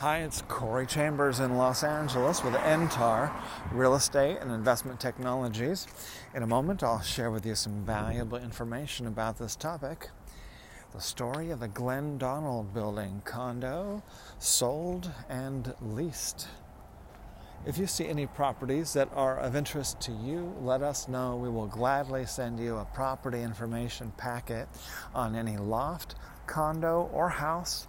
Hi, it's Corey Chambers in Los Angeles with NTAR Real Estate and Investment Technologies. In a moment, I'll share with you some valuable information about this topic. The story of the Glenn Donald Building condo sold and leased. If you see any properties that are of interest to you, let us know. We will gladly send you a property information packet on any loft, condo, or house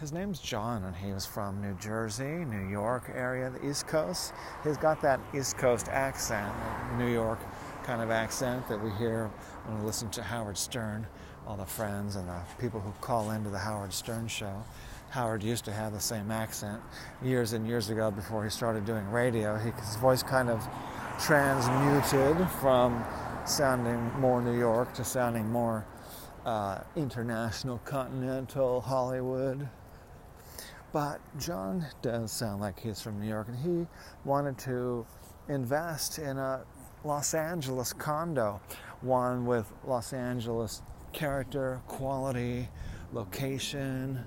His name's John, and he was from New Jersey, New York area, the East Coast. He's got that East Coast accent, New York kind of accent that we hear when we listen to Howard Stern, all the friends and the people who call into the Howard Stern show. Howard used to have the same accent years and years ago before he started doing radio. He, his voice kind of transmuted from sounding more New York to sounding more uh, international, continental, Hollywood. But John does sound like he's from New York, and he wanted to invest in a Los Angeles condo, one with Los Angeles character, quality, location,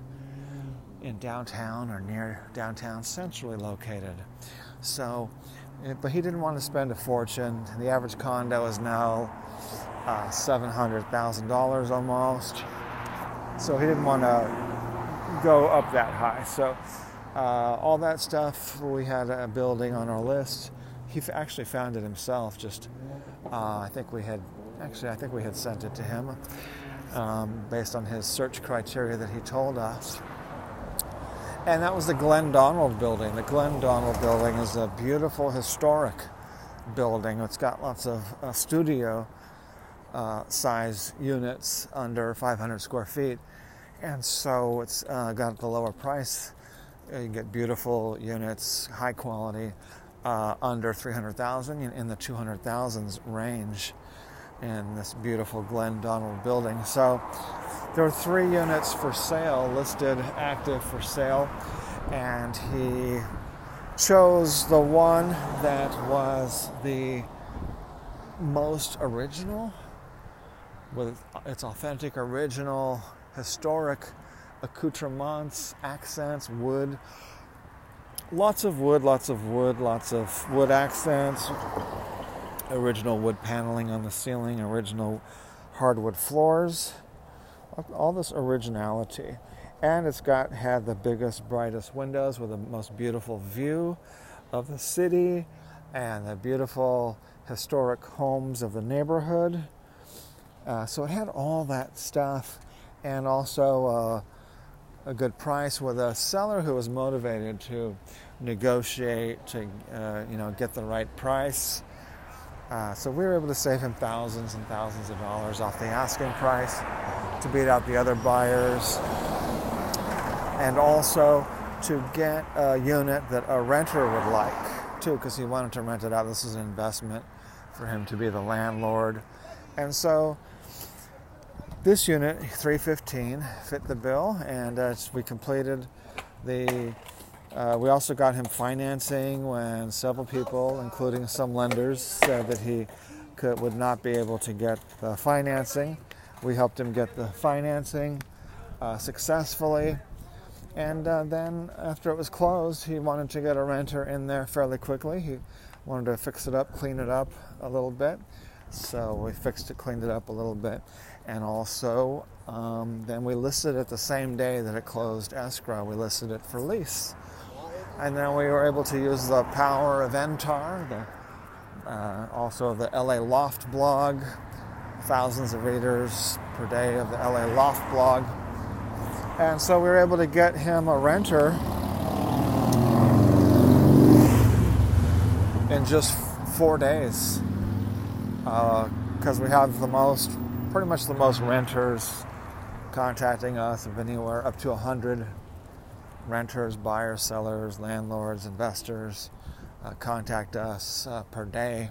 in downtown or near downtown, centrally located. So, eh, but he didn't want to spend a fortune. The average condo is now uh, $700,000 almost. So he didn't want to go up that high. So uh, all that stuff, we had a building on our list. He actually found it himself. Just uh, I think we had actually I think we had sent it to him um, based on his search criteria that he told us. And that was the Glenn Donald building. The Glenn Donald building is a beautiful historic building. It's got lots of uh, studio uh, size units under 500 square feet and so it's uh, got the lower price. Uh, you get beautiful units, high quality, uh, under 300,000 in the 200,000s range in this beautiful Glenn Donald building. So there are three units for sale, listed active for sale, and he chose the one that was the most original with its authentic original historic accoutrements, accents, wood. Lots of wood, lots of wood, lots of wood accents, original wood paneling on the ceiling, original hardwood floors, all this originality. And it's got had the biggest, brightest windows with the most beautiful view of the city and the beautiful historic homes of the neighborhood. Uh, so it had all that stuff and also uh, a good price with a seller who was motivated to negotiate to uh, you know get the right price. Uh, so we were able to save him thousands and thousands of dollars off the asking price to beat out the other buyers, and also to get a unit that a renter would like too, because he wanted to rent it out. This is an investment for him to be the landlord, and so this unit, 315, fit the bill, and uh, we completed the. Uh, we also got him financing when several people, including some lenders, said that he could, would not be able to get the financing. We helped him get the financing uh, successfully. And uh, then, after it was closed, he wanted to get a renter in there fairly quickly. He wanted to fix it up, clean it up a little bit. So we fixed it, cleaned it up a little bit and also um, then we listed it the same day that it closed escrow. We listed it for lease, and then we were able to use the power of NTAR, the, uh, also the LA Loft blog, thousands of readers per day of the LA Loft blog, and so we were able to get him a renter in just four days because uh, we have the most pretty much the most renters contacting us of anywhere up to 100 renters, buyers, sellers, landlords, investors uh, contact us uh, per day,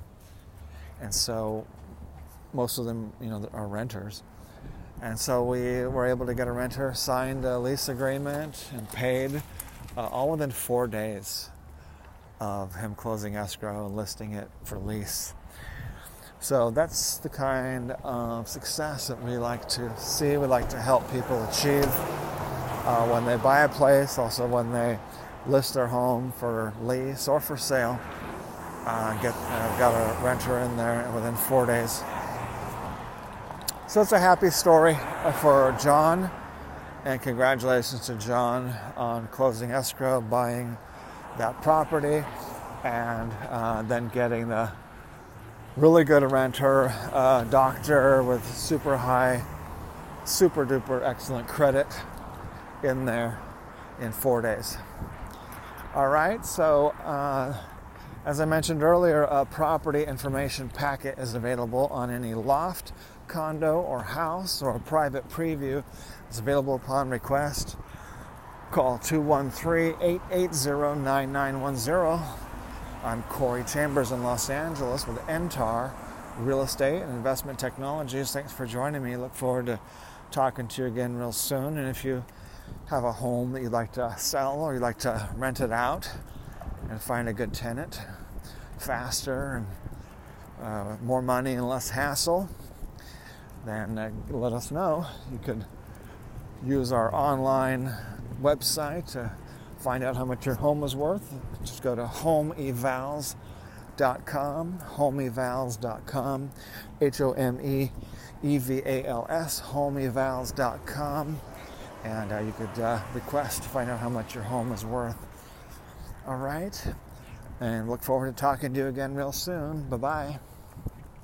and so most of them, you know, are renters. And so we were able to get a renter, signed a lease agreement, and paid uh, all within four days of him closing escrow and listing it for lease. So that's the kind of success that we like to see. We like to help people achieve uh, when they buy a place, also when they list their home for lease or for sale. Uh, get uh, got a renter in there within four days. So it's a happy story for John, and congratulations to John on closing escrow, buying that property, and uh, then getting the really good renter, uh, doctor with super high, super duper excellent credit in there in four days. All right, so uh, as I mentioned earlier, a property information packet is available on any loft, condo, or house, or private preview. It's available upon request. Call 213 880 9910 I'm Corey Chambers in Los Angeles with NTAR Real Estate and Investment Technologies. Thanks for joining me. Look forward to talking to you again real soon. And if you have a home that you'd like to sell or you'd like to rent it out and find a good tenant faster and uh, more money and less hassle, then uh, let us know. You could use our online website to find out how much your home is worth, just go to homeevals.com, homeevals.com, H O M E E V A L S, homeevals.com, and uh, you could uh, request to find out how much your home is worth. All right, and look forward to talking to you again real soon. Bye bye.